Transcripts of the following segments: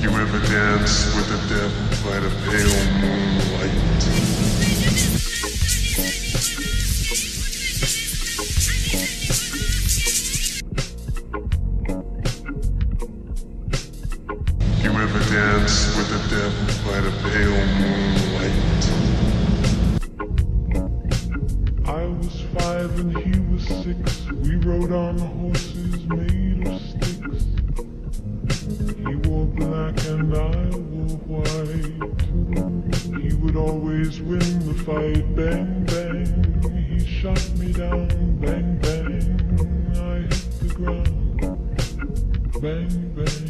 You ever dance with the devil by the pale moonlight? You ever dance with the devil by the pale moonlight? I was five and he was six. We rode on horses. would always win the fight. Bang, bang, he shot me down. Bang, bang, I hit the ground. Bang, bang.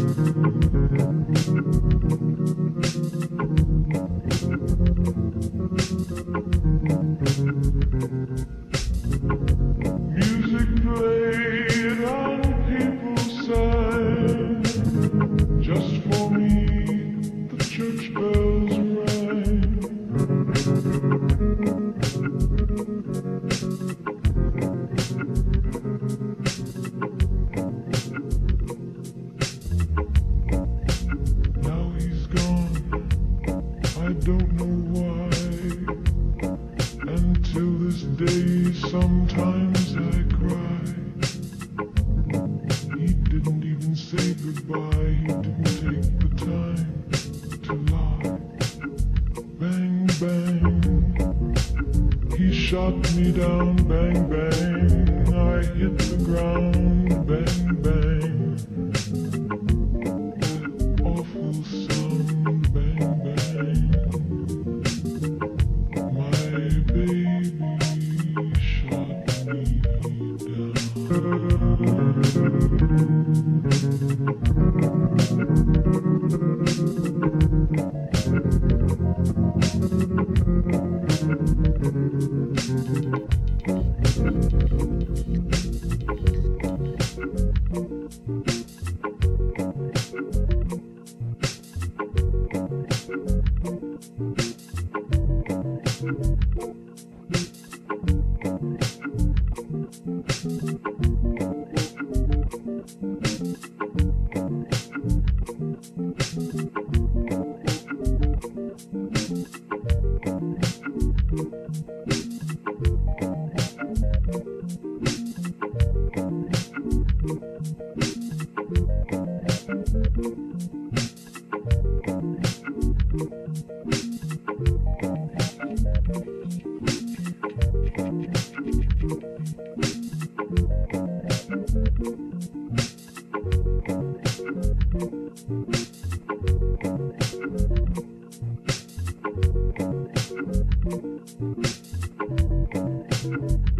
Thank you. Until this day, sometimes I cry. He didn't even say goodbye. He didn't take the time to lie. Bang, bang. He shot me down. Bang.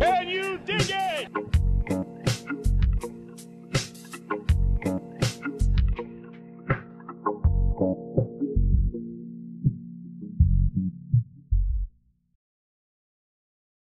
Can